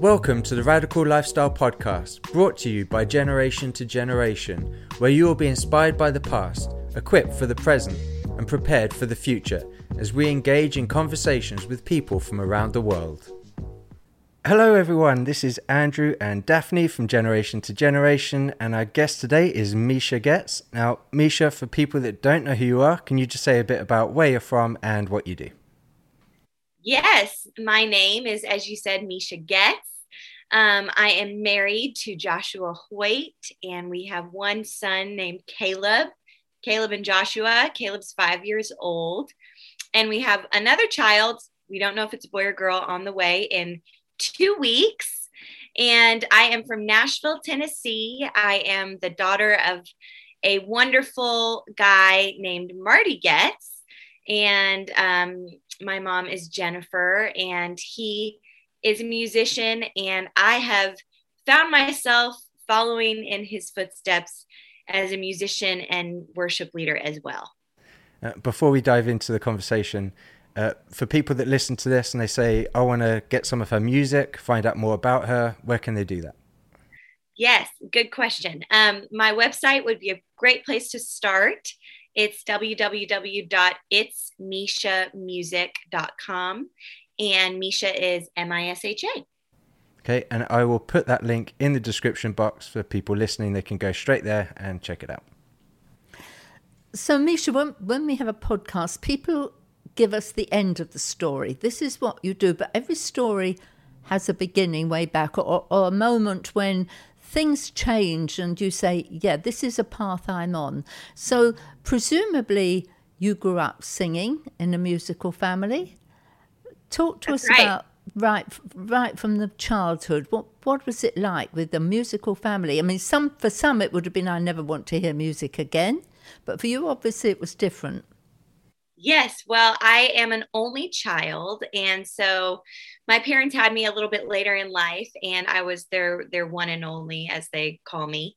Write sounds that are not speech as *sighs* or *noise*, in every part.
Welcome to the Radical Lifestyle Podcast, brought to you by Generation to Generation, where you will be inspired by the past, equipped for the present, and prepared for the future as we engage in conversations with people from around the world. Hello, everyone. This is Andrew and Daphne from Generation to Generation, and our guest today is Misha Goetz. Now, Misha, for people that don't know who you are, can you just say a bit about where you're from and what you do? Yes, my name is, as you said, Misha Goetz. Um, I am married to Joshua Hoyt, and we have one son named Caleb. Caleb and Joshua. Caleb's five years old. And we have another child. We don't know if it's a boy or girl on the way in two weeks. And I am from Nashville, Tennessee. I am the daughter of a wonderful guy named Marty Goetz and um, my mom is Jennifer, and he is a musician, and I have found myself following in his footsteps as a musician and worship leader as well. Uh, before we dive into the conversation, uh, for people that listen to this and they say, I want to get some of her music, find out more about her, where can they do that? Yes, good question. Um, my website would be a great place to start. It's www.itsmishamusic.com. And Misha is M I S H A. Okay, and I will put that link in the description box for people listening. They can go straight there and check it out. So, Misha, when, when we have a podcast, people give us the end of the story. This is what you do, but every story has a beginning way back or, or a moment when things change and you say, yeah, this is a path I'm on. So, presumably, you grew up singing in a musical family. Talk to That's us right. about right right from the childhood what what was it like with the musical family i mean some for some it would have been i never want to hear music again but for you obviously it was different Yes, well, I am an only child, and so my parents had me a little bit later in life, and I was their their one and only, as they call me.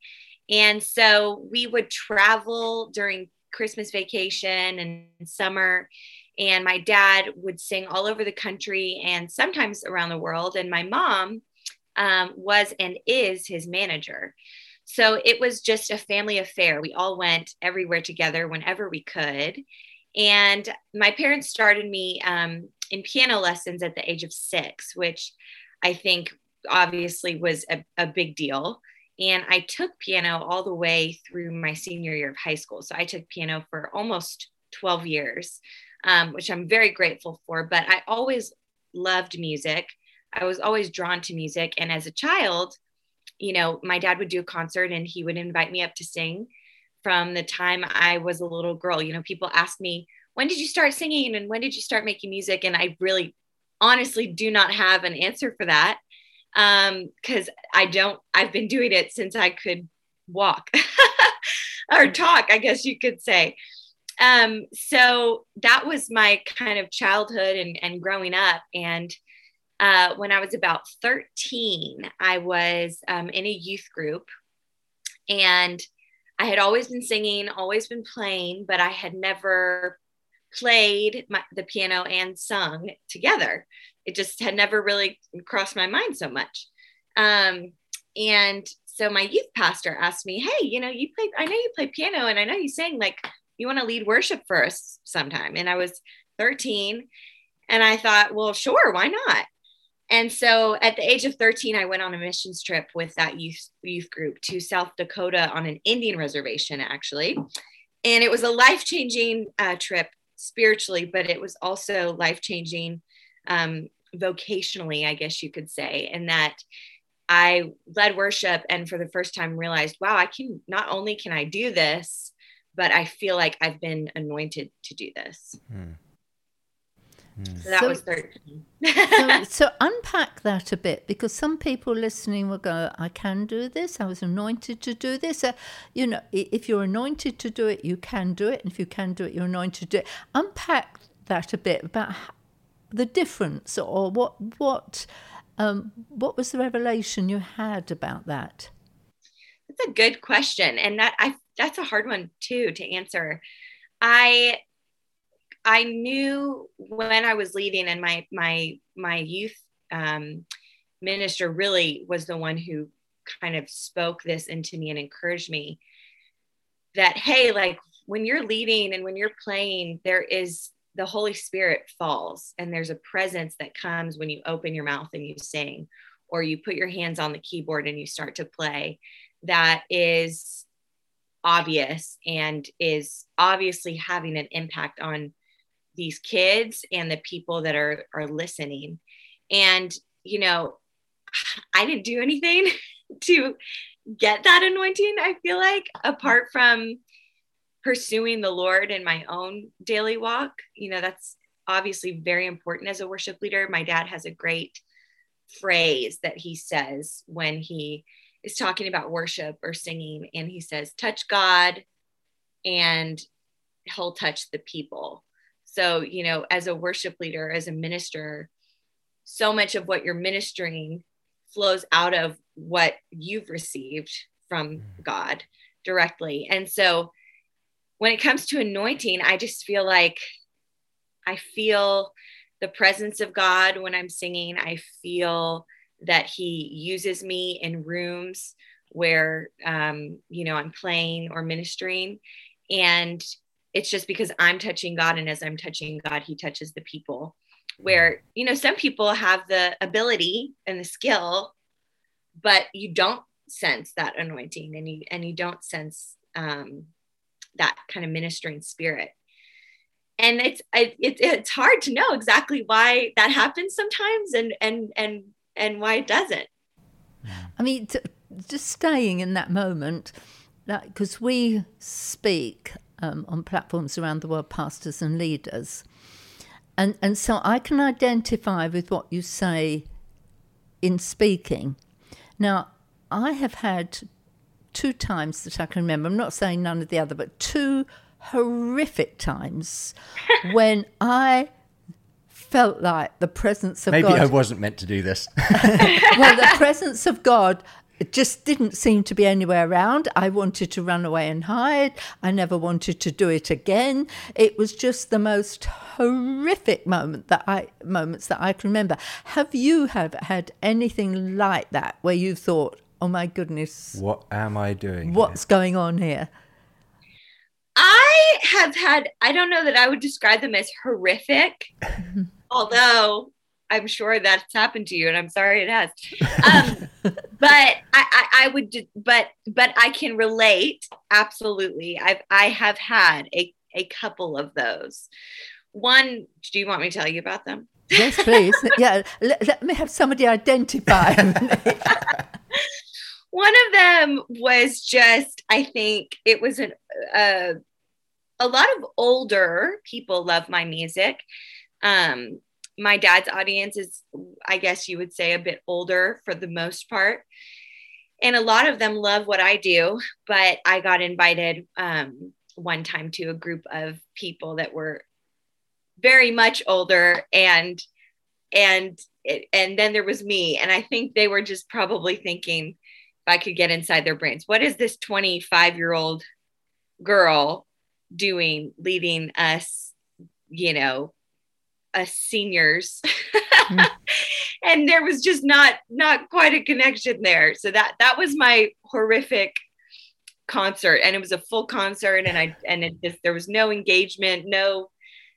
And so we would travel during Christmas vacation and summer, and my dad would sing all over the country and sometimes around the world. And my mom um, was and is his manager. So it was just a family affair. We all went everywhere together whenever we could. And my parents started me um, in piano lessons at the age of six, which I think obviously was a, a big deal. And I took piano all the way through my senior year of high school. So I took piano for almost 12 years, um, which I'm very grateful for. But I always loved music. I was always drawn to music. And as a child, you know, my dad would do a concert and he would invite me up to sing from the time I was a little girl. You know, people ask me, when did you start singing and when did you start making music? And I really honestly do not have an answer for that because um, I don't, I've been doing it since I could walk *laughs* or talk, I guess you could say. Um, so that was my kind of childhood and, and growing up. And uh, when I was about 13, I was um, in a youth group and I had always been singing, always been playing, but I had never played my, the piano and sung together. It just had never really crossed my mind so much. Um, and so my youth pastor asked me, Hey, you know, you play, I know you play piano and I know you sing, like, you want to lead worship for us sometime. And I was 13 and I thought, well, sure, why not? And so at the age of 13, I went on a missions trip with that youth, youth group to South Dakota on an Indian reservation, actually. And it was a life changing uh, trip spiritually, but it was also life changing um, vocationally, I guess you could say, in that I led worship and for the first time realized, wow, I can not only can I do this, but I feel like I've been anointed to do this. So that so, was 13. so, *laughs* so, unpack that a bit because some people listening will go, I can do this. I was anointed to do this. Uh, you know, if you're anointed to do it, you can do it. And if you can do it, you're anointed to do it. Unpack that a bit about the difference or what, what, um, what was the revelation you had about that? That's a good question. And that I, that's a hard one too, to answer. I I knew when I was leading and my my my youth um, minister really was the one who kind of spoke this into me and encouraged me that hey like when you're leading and when you're playing there is the holy spirit falls and there's a presence that comes when you open your mouth and you sing or you put your hands on the keyboard and you start to play that is obvious and is obviously having an impact on these kids and the people that are are listening. And you know *sighs* i didn't do anything *laughs* to get that anointing i feel like apart from pursuing the lord in my own daily walk. You know that's obviously very important as a worship leader. My dad has a great phrase that he says when he is talking about worship or singing and he says touch god and he'll touch the people so you know as a worship leader as a minister so much of what you're ministering flows out of what you've received from mm. god directly. And so when it comes to anointing i just feel like i feel the presence of god when i'm singing. I feel that he uses me in rooms where um, you know i'm playing or ministering. And it's just because i'm touching god and as i'm touching god he touches the people where you know some people have the ability and the skill but you don't sense that anointing and you and you don't sense um, that kind of ministering spirit and it's it, it's hard to know exactly why that happens sometimes and and and and why it doesn't. I mean, t- just staying in that moment, because we speak um, on platforms around the world, pastors and leaders, and and so I can identify with what you say in speaking. Now, I have had two times that I can remember. I'm not saying none of the other, but two horrific times *laughs* when I felt like the presence of Maybe God. Maybe I wasn't meant to do this. *laughs* well, the presence of God just didn't seem to be anywhere around. I wanted to run away and hide. I never wanted to do it again. It was just the most horrific moment that I moments that I can remember. Have you have had anything like that where you thought, "Oh my goodness, what am I doing? What's here? going on here?" I have had. I don't know that I would describe them as horrific. *laughs* although I'm sure that's happened to you, and I'm sorry it has. Um, but I, I, I, would, but but I can relate absolutely. I've I have had a a couple of those. One, do you want me to tell you about them? Yes, please. *laughs* yeah, let, let me have somebody identify. *laughs* One of them was just, I think it was an uh, a lot of older people love my music um, my dad's audience is, I guess you would say, a bit older for the most part. And a lot of them love what I do, but I got invited um, one time to a group of people that were very much older and and and then there was me and i think they were just probably thinking if i could get inside their brains what is this 25 year old girl doing leading us you know us seniors. Mm. *laughs* and there was just not not quite a connection there. So that that was my horrific concert. And it was a full concert and i and it just there was no engagement no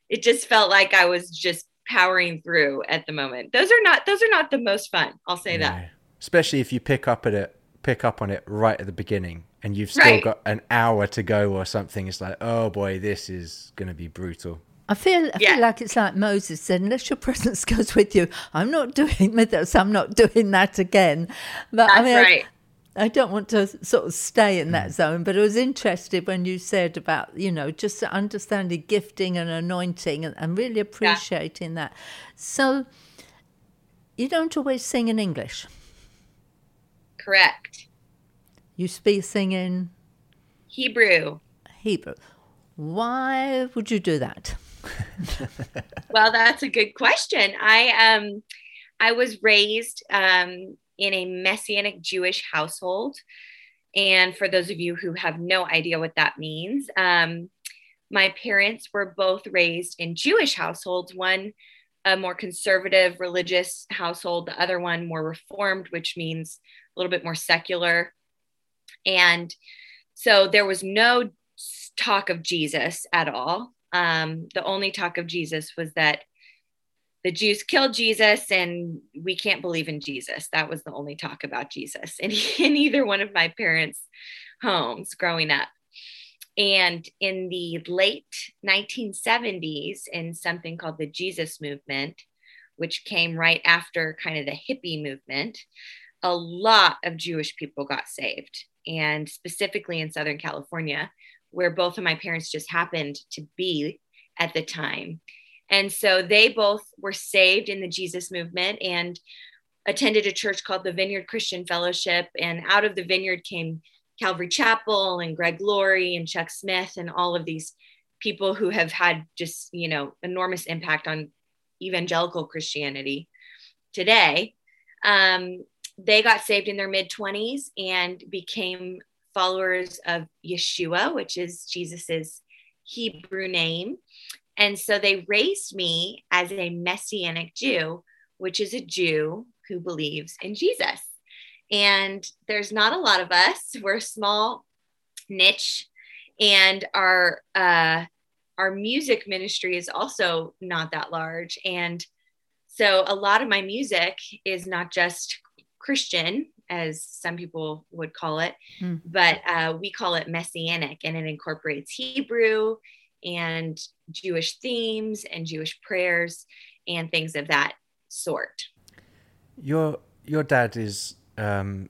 it just felt like i was just powering through at the moment. Those are not those are not the most fun i'll say that. Especially if you pick up at it pick up on it right at the beginning and you've still right. got an hour to go or something. It's like oh boy this is going to be brutal I feel I yeah. feel like it's like Moses said, unless your *laughs* presence goes with you, I'm not doing *laughs* with us, I'm not doing that again. But That's I mean right. I, I, don't want to sort of stay in that mm. zone, but I was interested when you said about, you know, just understanding gifting and anointing and, and really appreciating yeah. that. So you don't always sing in English. Correct. You speak singing Hebrew. Hebrew. Why would you do that? *laughs* well, that's a good question. I um I was raised um in a messianic Jewish household. And for those of you who have no idea what that means, um, my parents were both raised in Jewish households. One a more conservative religious household, the other one more reformed, which means a little bit more secular. And so there was no talk of Jesus at all. Um, the only talk of Jesus was that the Jews killed Jesus and we can't believe in Jesus. That was the only talk about Jesus in, *laughs* in either one of my parents' homes growing up. And in the late 1970s, in something called the Jesus movement, which came right after kind of the hippie movement, a lot of Jewish people got saved. And specifically in Southern California, where both of my parents just happened to be at the time. And so they both were saved in the Jesus movement and attended a church called the Vineyard Christian Fellowship. And out of the Vineyard came Calvary Chapel and Greg Laurie and Chuck Smith and all of these people who have had just, you know, enormous impact on evangelical Christianity today. Um, they got saved in their mid 20s and became followers of Yeshua, which is Jesus's Hebrew name. And so they raised me as a Messianic Jew, which is a Jew who believes in Jesus. And there's not a lot of us. *laughs* We're a small niche, and our uh, our music ministry is also not that large. And so a lot of my music is not just Christian, as some people would call it, mm. but uh, we call it messianic, and it incorporates Hebrew and Jewish themes and Jewish prayers and things of that sort. Your your dad is um,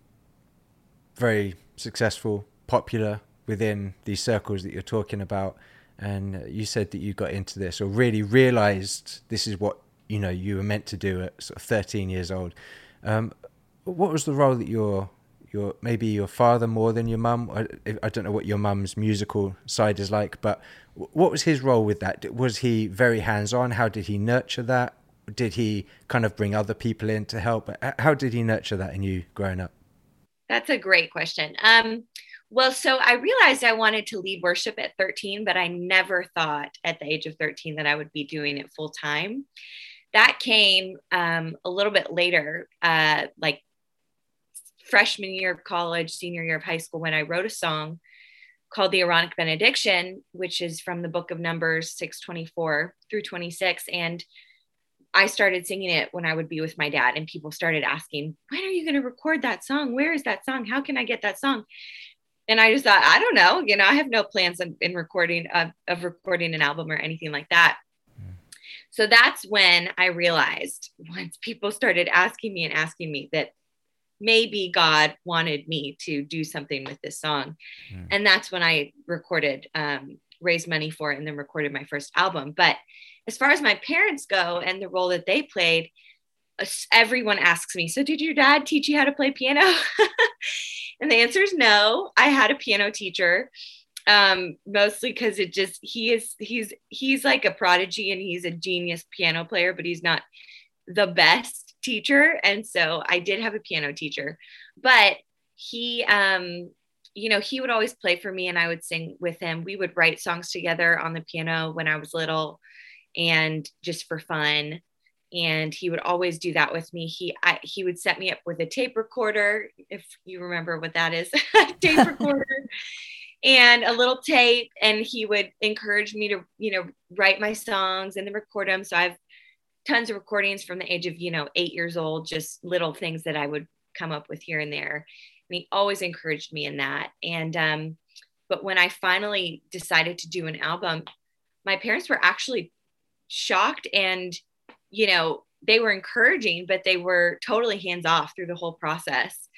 very successful, popular within these circles that you're talking about, and you said that you got into this or really realized this is what you know you were meant to do at sort of 13 years old. Um, what was the role that your your maybe your father more than your mum? I, I don't know what your mum's musical side is like, but what was his role with that? Was he very hands on? How did he nurture that? Did he kind of bring other people in to help? How did he nurture that in you growing up? That's a great question. Um, well, so I realized I wanted to lead worship at 13, but I never thought at the age of 13 that I would be doing it full time. That came um, a little bit later, uh, like freshman year of college, senior year of high school, when I wrote a song called the Aaronic Benediction, which is from the book of Numbers 624 through 26. And I started singing it when I would be with my dad, and people started asking, When are you going to record that song? Where is that song? How can I get that song? And I just thought, I don't know. You know, I have no plans in, in recording of, of recording an album or anything like that. Mm. So that's when I realized once people started asking me and asking me that maybe God wanted me to do something with this song. Mm. And that's when I recorded, um, raised money for it, and then recorded my first album. But as far as my parents go and the role that they played, everyone asks me, So, did your dad teach you how to play piano? *laughs* and the answer is no. I had a piano teacher um mostly because it just he is he's he's like a prodigy and he's a genius piano player but he's not the best teacher and so i did have a piano teacher but he um you know he would always play for me and i would sing with him. We would write songs together on the piano when i was little and just for fun and he would always do that with me. He I, he would set me up with a tape recorder if you remember what that is *laughs* tape *laughs* recorder and a little tape and he would encourage me to you know write my songs and then record them so i've tons of recordings from the age of you know eight years old just little things that i would come up with here and there. And he always encouraged me in that. And um but when i finally decided to do an album my parents were actually shocked and you know they were encouraging but they were totally hands off through the whole process.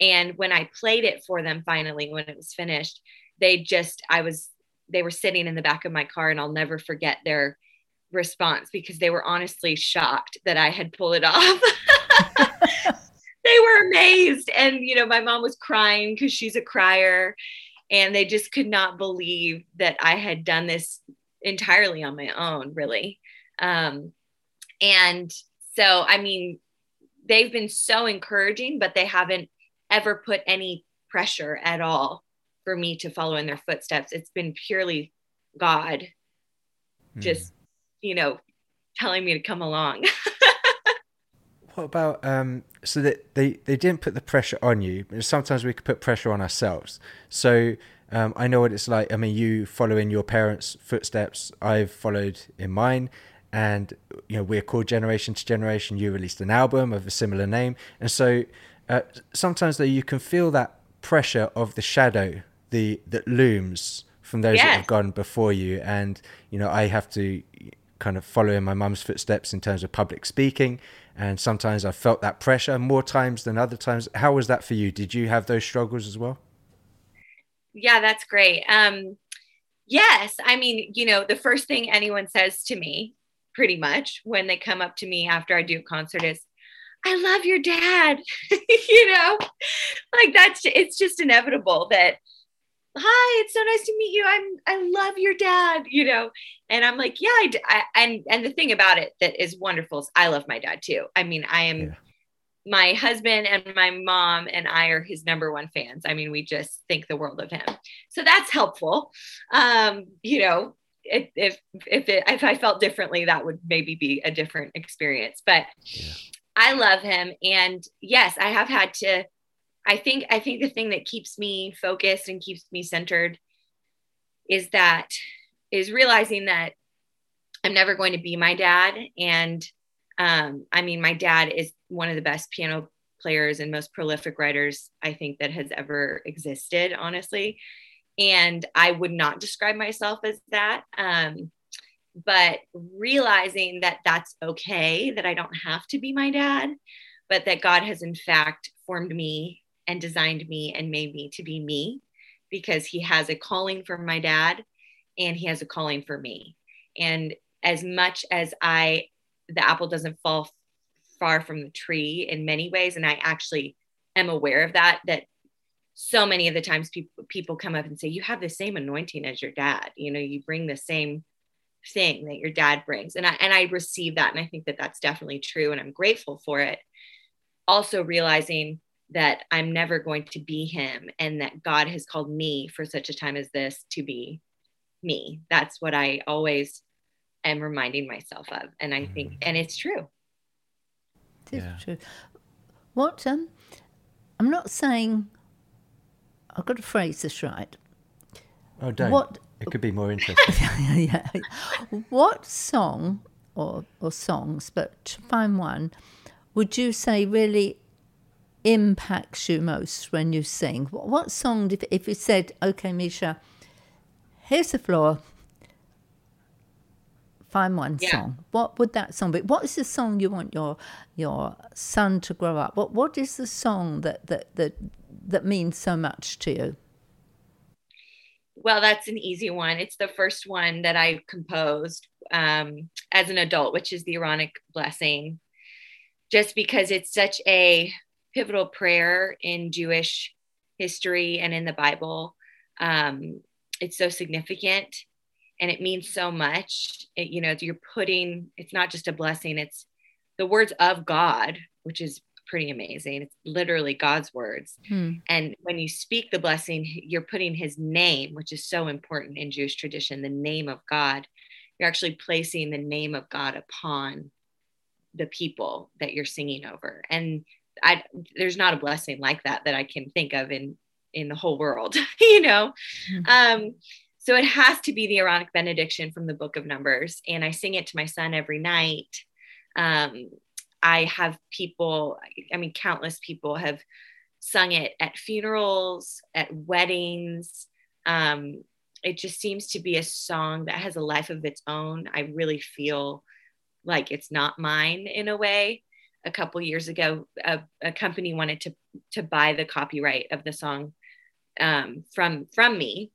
And when i played it for them finally when it was finished they just i was they were sitting in the back of my car and i'll never forget their response because they were honestly shocked that i had pulled it off *laughs* they were amazed and you know my mom was crying because she's a crier and they just could not believe that i had done this entirely on my own really um, and so i mean they've been so encouraging but they haven't ever put any pressure at all for me to follow in their footsteps. It's been purely God mm. just, you know, telling me to come along. *laughs* what about um, so that they they didn't put the pressure on you? Sometimes we could put pressure on ourselves. So um, I know what it's like. I mean, you follow in your parents' footsteps. I've followed in mine, and you know we're called Generation to Generation. You released an album of a similar name, and so uh, sometimes though you can feel that pressure of the shadow, the that looms from those yes. that have gone before you, and you know I have to kind of following my mum's footsteps in terms of public speaking. And sometimes I felt that pressure more times than other times. How was that for you? Did you have those struggles as well? yeah, that's great. Um, yes, I mean, you know, the first thing anyone says to me, pretty much, when they come up to me after I do a concert is, I love your dad. *laughs* you know, like that's it's just inevitable that hi it's so nice to meet you i'm i love your dad you know and i'm like yeah I, I, and and the thing about it that is wonderful is i love my dad too i mean i am yeah my husband and my mom and I are his number one fans. I mean, we just think the world of him. So that's helpful. Um, you know, if if if, it, if I felt differently, that would maybe be a different experience. But yeah. I love him, and yes, I have had to. I think I think the thing that keeps me focused and keeps me centered is that is realizing that I'm never going to be my dad, and um, I mean, my dad is one of the best piano players and most prolific writers I think that has ever existed, honestly. And I would not describe myself as that. Um, but realizing that that's okay, that I don't have to be my dad, but that God has in fact formed me and designed me and made me to be me because he has a calling for my dad and he has a calling for me. And as much as I the apple doesn't fall far from the tree in many ways and i actually am aware of that that so many of the times people people come up and say you have the same anointing as your dad. You know you bring the same thing that your dad brings. And i and i receive that and i think that that's definitely true and i'm grateful for it. Also realizing that i'm never going to be him and that god has called me for such a time as this to be me that's what i always am reminding myself of. And I think, mm. and it's true. It is yeah. true. What, um, I'm not saying, I've got to phrase this right. Oh, don't. What, it could be more interesting. *laughs* yeah, yeah. What song or, or songs, but to find one, would you say really impacts you most when you sing? What, what song, if, if you said, okay, Misha, here's the floor, find one yeah. song. What would that song be? What is the song you want your your son to grow up? What what is the song that that that that means so much to you? Well, that's an easy one. It's the first one that I composed um, as an adult, which is the Aaronic Blessing, just because it's such a pivotal prayer in Jewish history and in the Bible. Um, it's so significant and it means so much. It, you know you're putting it's not just a blessing it's the words of god which is pretty amazing. It's literally god's words. Hmm. and when you speak the blessing you're putting his name which is so important in jewish tradition the name of god. You're actually placing the name of god upon the people that you're singing over. And I, there's not a blessing like that that i can think of in in the whole world *laughs* you know hmm. um so it has to be the Aaronic benediction from the book of Numbers. And I sing it to my son every night. Um, I have people, I mean, countless people have sung it at funerals, at weddings. Um, it just seems to be a song that has a life of its own. I really feel like it's not mine in a way. A couple years ago, a, a company wanted to to buy the copyright of the song um, from from me,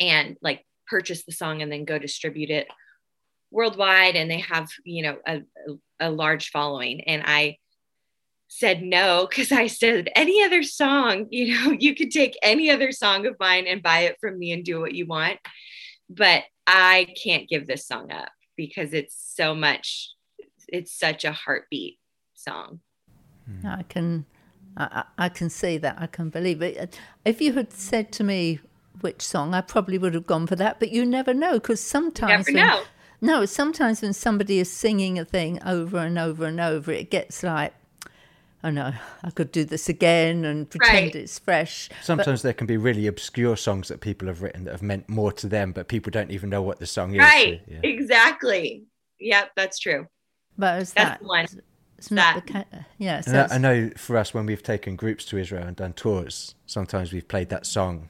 and like purchase the song and then go distribute it worldwide. And they have you know a, a large following. And i said no because i said any other song *laughs* you know you could take any other song of mine and buy it from me and do what you want. But i can't give this song up because it's so much it's such a heartbeat song i can I, I can see that i can believe it if you had said to me which song, I probably would have gone for that. But you never know because sometimes you never know. No, sometimes when somebody is singing a thing over and over and over, it gets like, oh no, I could do this again and pretend Right. it's fresh. Sometimes there can be really obscure songs that people have written that have meant more to them, but people don't even know what the song is. Right. Yeah. Exactly. Yep, that's true. But it's That's that. the one. It's not that. the ca- yeah. So And I, I know for us, when we've taken groups to Israel and done tours, sometimes we've played that song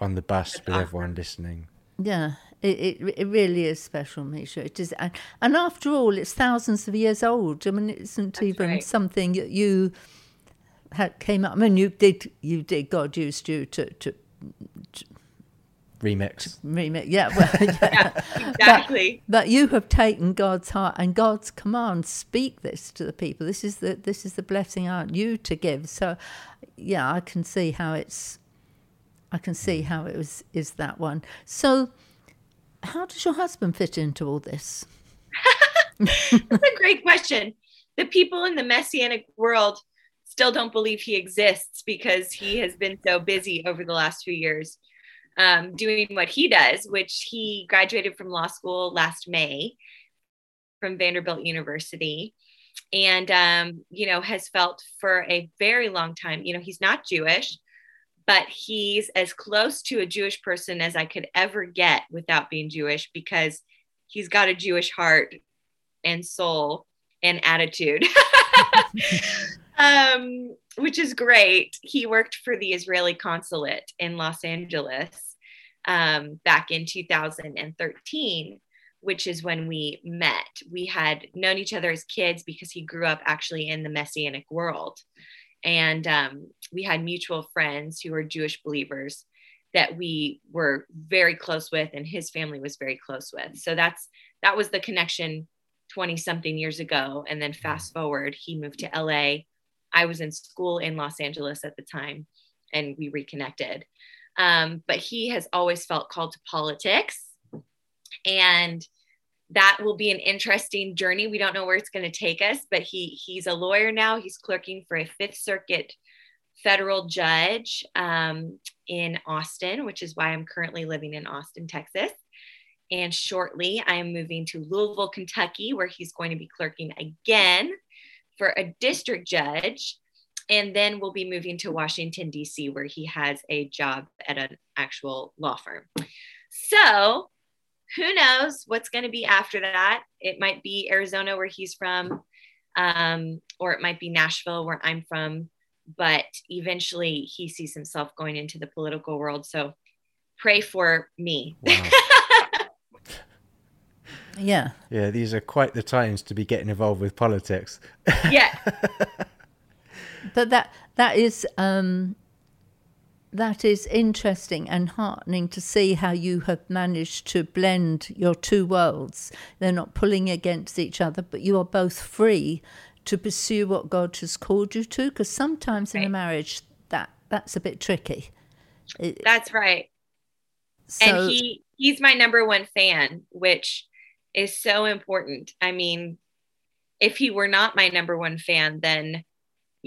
on the bus with everyone listening. Yeah, it, it it really is special, Misha. It is, and, and after all, it's thousands of years old. I mean, it isn't even right. something that you had came up. I mean, you did you did God used you to to Remix. remake. Yeah, well, *laughs* *laughs* yeah. Exactly. But you have taken God's heart and God's command. Speak this to the people. This is the this is the blessing I want you to give. So, yeah, I can see how it's. I can see how it was is that one. So, how does your husband fit into all this? *laughs* That's a great question. The people in the messianic world still don't believe he exists because he has been so busy over the last few years um, doing what he does, which he graduated from law school last May from Vanderbilt University. And, um, you know, has felt for a very long time, you know, he's not Jewish, but he's as close to a Jewish person as I could ever get without being Jewish because he's got a Jewish heart and soul and attitude, *laughs* um, which is great. He worked for the Israeli consulate in Los Angeles um, back in 2013, which is when we met. We had known each other as kids because he grew up actually in the Messianic world. And um, we had mutual friends who were Jewish believers that we were very close with, and his family was very close with. So that's that was the connection 20 something years ago. And then fast forward, he moved to LA. I was in school in Los Angeles at the time, and we reconnected. Um, but he has always felt called to politics. And that will be an interesting journey. We don't know where it's going to take us, but he he's a lawyer now. He's clerking for a Fifth Circuit federal judge um, in Austin, which is why I'm currently living in Austin, Texas. And shortly, I am moving to Louisville, Kentucky, where he's going to be clerking again for a district judge. And then we'll be moving to Washington, D.C., where he has a job at an actual law firm. So, who knows what's going to be after that? It might be Arizona, where he's from, um, or it might be Nashville, where I'm from. But eventually, he sees himself going into the political world. So, pray for me. Wow. *laughs* Yeah, yeah, these are quite the times to be getting involved with politics. yeah, *laughs* but that that is um, that is interesting and heartening to see how you have managed to blend your two worlds. They're not pulling against each other, but you are both free to pursue what God has called you to. Because sometimes in a marriage, that that's a bit tricky. It- that's right. so, and he he's my number one fan which is so important i mean if he were not my number one fan then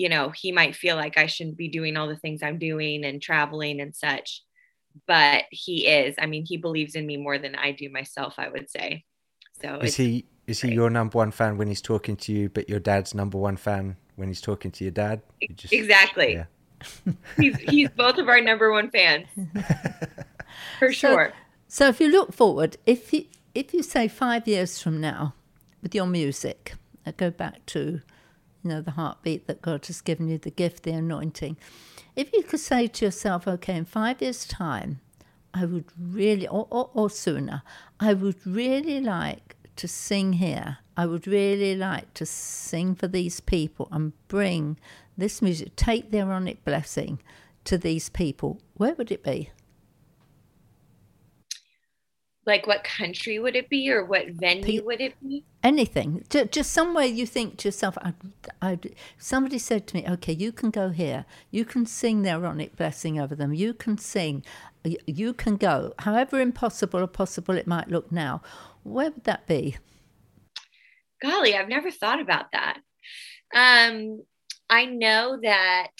you know he might feel like i shouldn't be doing all the things i'm doing and traveling and such but he is i mean he believes in me more than i do myself i would say so Is he is he great. your number one fan when he's talking to you, but your dad's number one fan when he's talking to your dad? You just- exactly Yeah. *laughs* he's, he's both of our number one fans *laughs* for So- sure So if you look forward, if you if you say five years from now, with your music, I go back to, you know, the heartbeat that God has given you, the gift, the anointing. If you could say to yourself, okay, in five years' time, I would really, or, or, or sooner, I would really like to sing here. I would really like to sing for these people and bring this music, take the Aaronic blessing to these people. Where would it be? Like what country would it be or what venue would it be? anything. Ju- just somewhere you think to yourself I'd, I'd, somebody said to me okay you can go here. You can sing the Aaronic blessing over them. You can sing. You can go. However impossible or possible it might look now where would that be? Golly, I've never thought about that. Um, I know that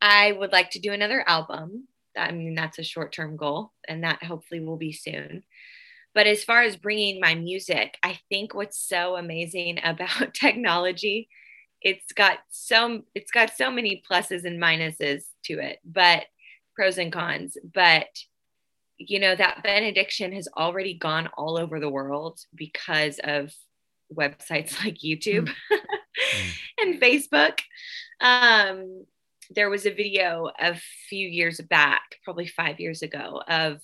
I would like to do another album. I mean, that's a short term goal, and that hopefully will be soon. but as far as bringing my music, I think what's so amazing *laughs* about technology, it's got so it's got so many pluses and minuses to it, but pros and cons. But you know that benediction has already gone all over the world because of websites *laughs* like YouTube mm. *laughs* and Facebook. Um, there was a video a few years back, probably five years ago, of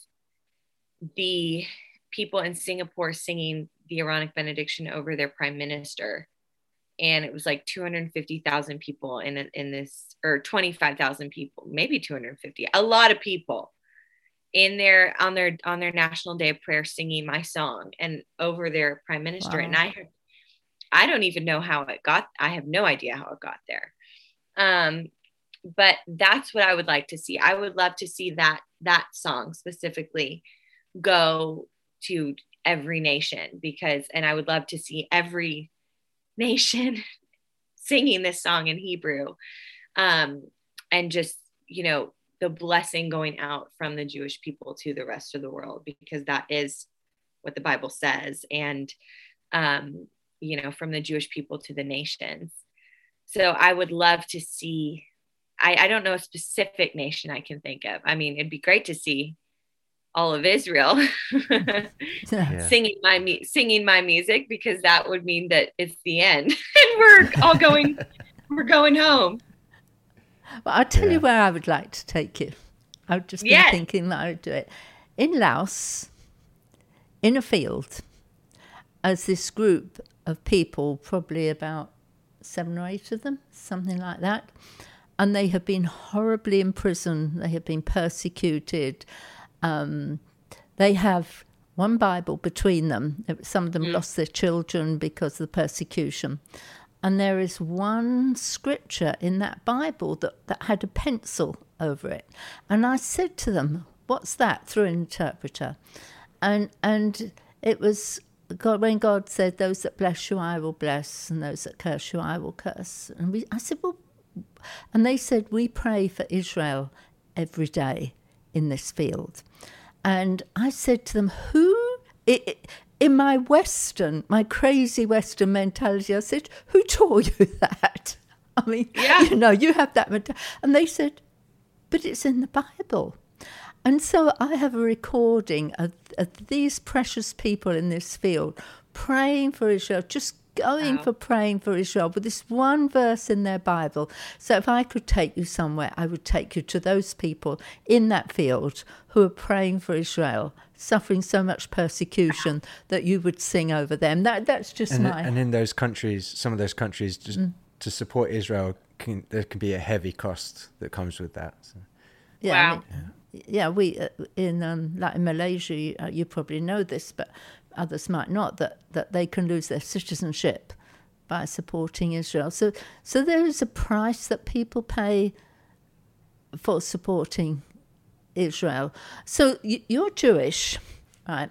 the people in Singapore singing the Aaronic benediction over their prime minister. And it was like 250,000 people in, in this, or 25,000 people, maybe 250, a lot of people in their on their on their national day of prayer singing my song and over their prime minister wow. and i i don't even know how it got i have no idea how it got there um but that's what i would like to see i would love to see that that song specifically go to every nation because and i would love to see every *laughs* nation singing this song in hebrew um and just you know the blessing going out from the Jewish people to the rest of the world because that is what the Bible says. And, um, you know, from the Jewish people to the nations. So I would love to see, I, I don't know a specific nation I can think of. I mean, it'd be great to see all of Israel *laughs* yeah. singing my singing my music because that would mean that it's the end *laughs* and we're all going we're going home. Well, I'll tell yeah. you where I would like to take you. I've just been yes. thinking that I would do it. In Laos, in a field, as this group of people, probably about seven or eight of them, something like that, and they have been horribly imprisoned, they have been persecuted. Um, they have one Bible between them. Some of them mm. lost their children because of the persecution. And there is one scripture in that Bible that, that had a pencil over it. And I said to them, What's that? through an interpreter. And and it was God when God said, Those that bless you I will bless, and those that curse you I will curse. And we I said, Well and they said, We pray for Israel every day in this field. And I said to them, Who it, it, in my Western, my crazy Western mentality, I said, Who taught you *laughs* that? I mean, yeah. you know, you have that mentality. And they said, But it's in the Bible. And so I have a recording of, of these precious people in this field praying for Israel, just going wow. for praying for Israel with this one verse in their Bible. So if I could take you somewhere, I would take you to those people in that field who are praying for Israel, suffering so much persecution that you would sing over them. That that's just and, my. And in those countries, some of those countries, just mm. to support Israel, can, there can be a heavy cost that comes with that. So. Yeah, wow. I mean, yeah. Yeah. we uh, in um, like in Malaysia, you, uh, you probably know this, but others might not, that, that they can lose their citizenship by supporting Israel. So, so there is a price that people pay for supporting Israel. So you're Jewish, right?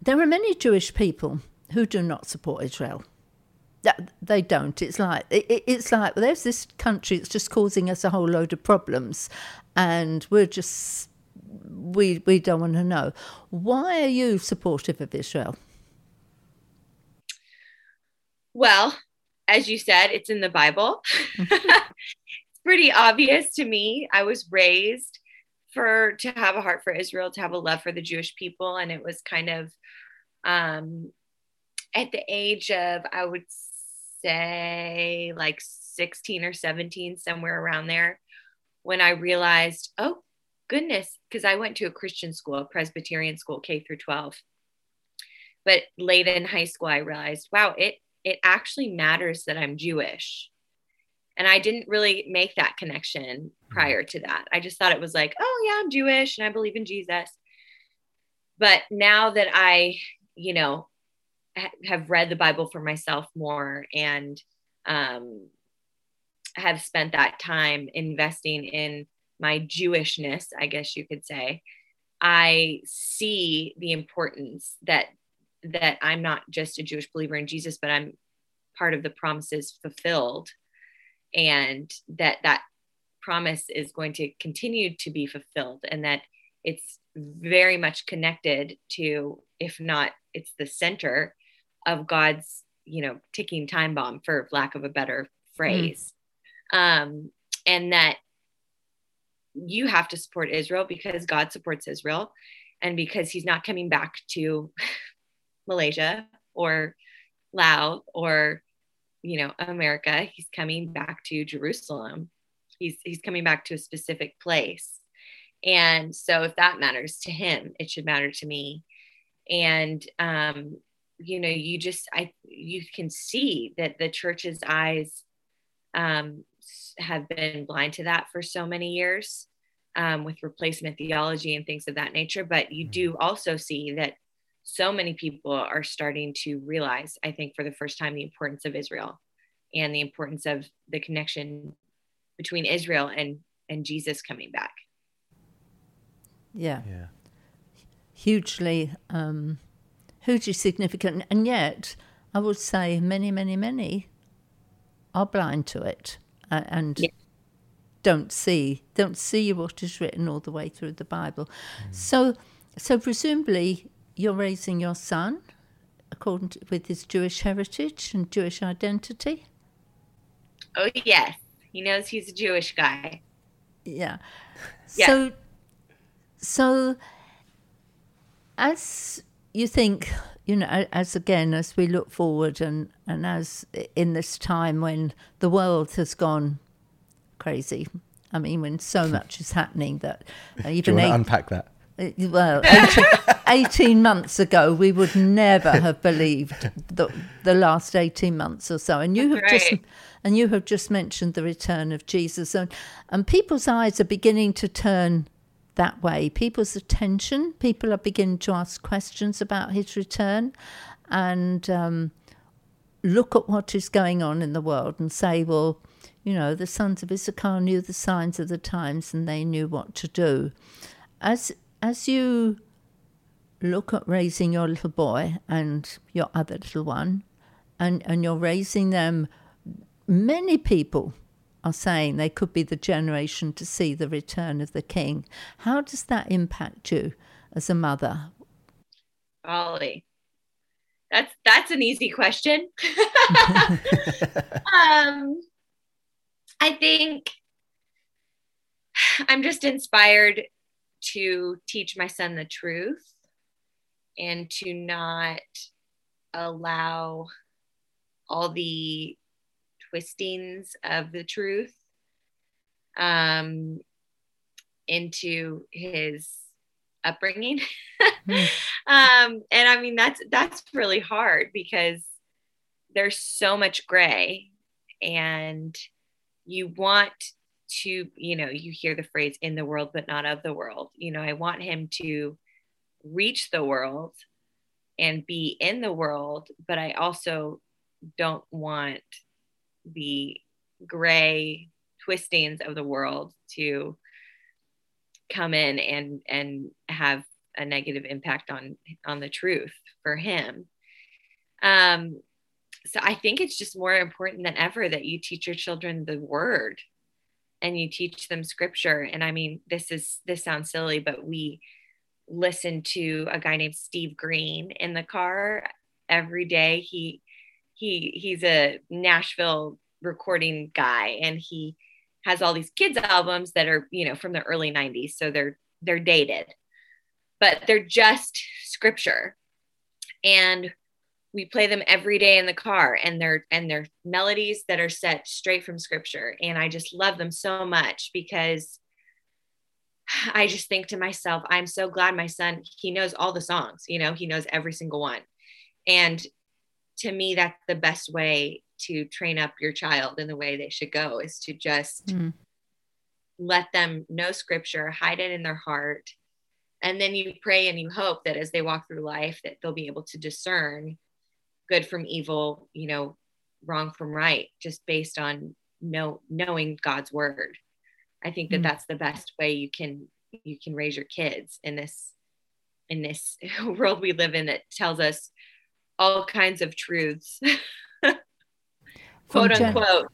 There are many Jewish people who do not support Israel. They don't. It's like it's like there's this country that's just causing us a whole load of problems, and we're just we we don't want to know. Why are you supportive of Israel? Well, as you said, it's in the Bible. *laughs* it's pretty obvious to me. I was raised for to have a heart for Israel, to have a love for the Jewish people, and it was kind of um, at the age of I would say like 16 or 17, somewhere around there, when I realized, oh, goodness, because I went to a Christian school, a Presbyterian school, K through 12. But late in high school, I realized, wow, it it actually matters that I'm Jewish. And I didn't really make that connection prior to that. I just thought it was like, oh yeah, I'm Jewish and I believe in Jesus. But now that I, you know, ha- have read the Bible for myself more and um, have spent that time investing in my Jewishness, I guess you could say, I see the importance that that I'm not just a Jewish believer in Jesus, but I'm part of the promises fulfilled, and that that promise is going to continue to be fulfilled, and that it's very much connected to if not it's the center of god's you know ticking time bomb for lack of a better phrase. Um, and that you have to support israel because god supports israel and because he's not coming back to *laughs* malaysia or laos or you know america. He's coming back to jerusalem. He's he's coming back to a specific place. And so if that matters to him it should matter to me. And um you know you just i you can see that the church's eyes um have been blind to that for so many years um, with replacement theology and things of that nature but you do mm-hmm. also see that so many people are starting to realize i think for the first time the importance of israel and the importance of the connection between Israel and and Jesus coming back. Yeah. Yeah. Hugely um hugely significant and yet I would say many many many are blind to it and yeah. don't see don't see what is written all the way through the Bible. Mm. So so presumably you're raising your son according to, with his Jewish heritage and Jewish identity. Oh yes, he knows he's a Jewish guy. Yeah. *laughs* yeah. So, so as you think, you know, as again, as we look forward and, and as in this time when the world has gone crazy, I mean, when so much is happening that even. Do you want to unpack that? Uh, well, 18, *laughs* 18, months ago, we would never have believed the, the last 18 months or so. And you have right. just and you have just mentioned the return of Jesus. And, and people's eyes are beginning to turn that way. People's attention, people are beginning to ask questions about his return and um, look at what is going on in the world and say, well, you know, the sons of Issachar knew the signs of the times and they knew what to do. As as you look at raising your little boy and your other little one, and, and you're raising them, many people are saying they could be the generation to see the return of the king. How does that impact you as a mother? Ollie, that's that's an easy question. *laughs* *laughs* um, I think I'm just inspired to teach my son the truth and to not allow all the twistings of the truth um, into his upbringing. *laughs* mm. um, and I mean that's that's really hard because there's so much gray and you want to you know you hear the phrase in the world but not of the world you know i want him to reach the world and be in the world but i also don't want the gray twistings of the world to come in and and have a negative impact on on the truth for him. Um so i think it's just more important than ever that you teach your children the word and you teach them scripture. And i mean this is this sounds silly but we listen to a guy named steve green in the car every day. He he he's a nashville recording guy and he has all these kids albums that are you know from the early 90s so they're they're dated but they're just scripture. And we play them every day in the car and they're and they're melodies that are set straight from scripture. And i just love them so much because i just think to myself i'm so glad my son he knows all the songs you know he knows every single one. And to me that's the best way to train up your child in the way they should go is to just mm. let them know scripture hide it in their heart and then you pray and you hope that as they walk through life that they'll be able to discern good from evil, you know, wrong from right, just based on know knowing God's word. I think that mm. that's the best way you can you can raise your kids in this in this *laughs* world we live in that tells us all kinds of truths, *laughs* quote unquote.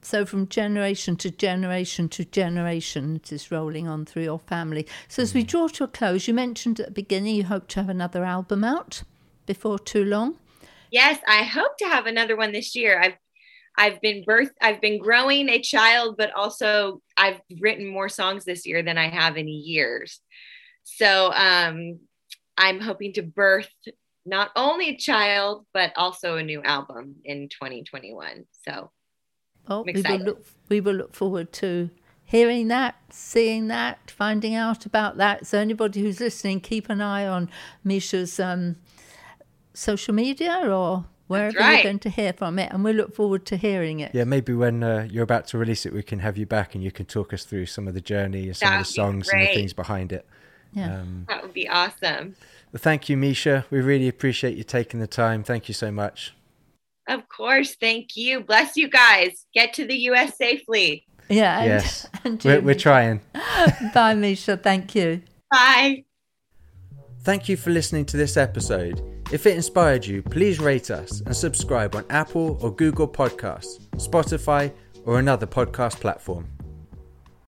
So from generation to generation to generation, it is rolling on through your family. So as we Mm. draw to a close, you mentioned at the beginning you hope to have another album out before too long. Yes, I hope to have another one this year. I've I've been birth I've been growing a child, but also I've written more songs this year than I have in years. So um I'm hoping to birth not only a child, but also a new album in 2021. So Oh, I'm we will look we will look forward to hearing that, seeing that, finding out about that. So anybody who's listening, keep an eye on Misha's um, social media or wherever right. you're going to hear from it, and we look forward to hearing it. Yeah, maybe when uh, you're about to release it, we can have you back and you can talk us through some of the journey and some That of the songs and the things behind it. Yeah. Um, that would be awesome. but thank you, Misha. We really appreciate you taking the time. Thank you so much. Of course. Thank you. Bless you guys. Get to the US safely. Yeah, and, Yes. *laughs* and We're, we're trying. *laughs* Bye, Misha. Thank you. Bye. Thank you for listening to this episode. If it inspired you, please rate us and subscribe on Apple or Google Podcasts, Spotify, or another podcast platform.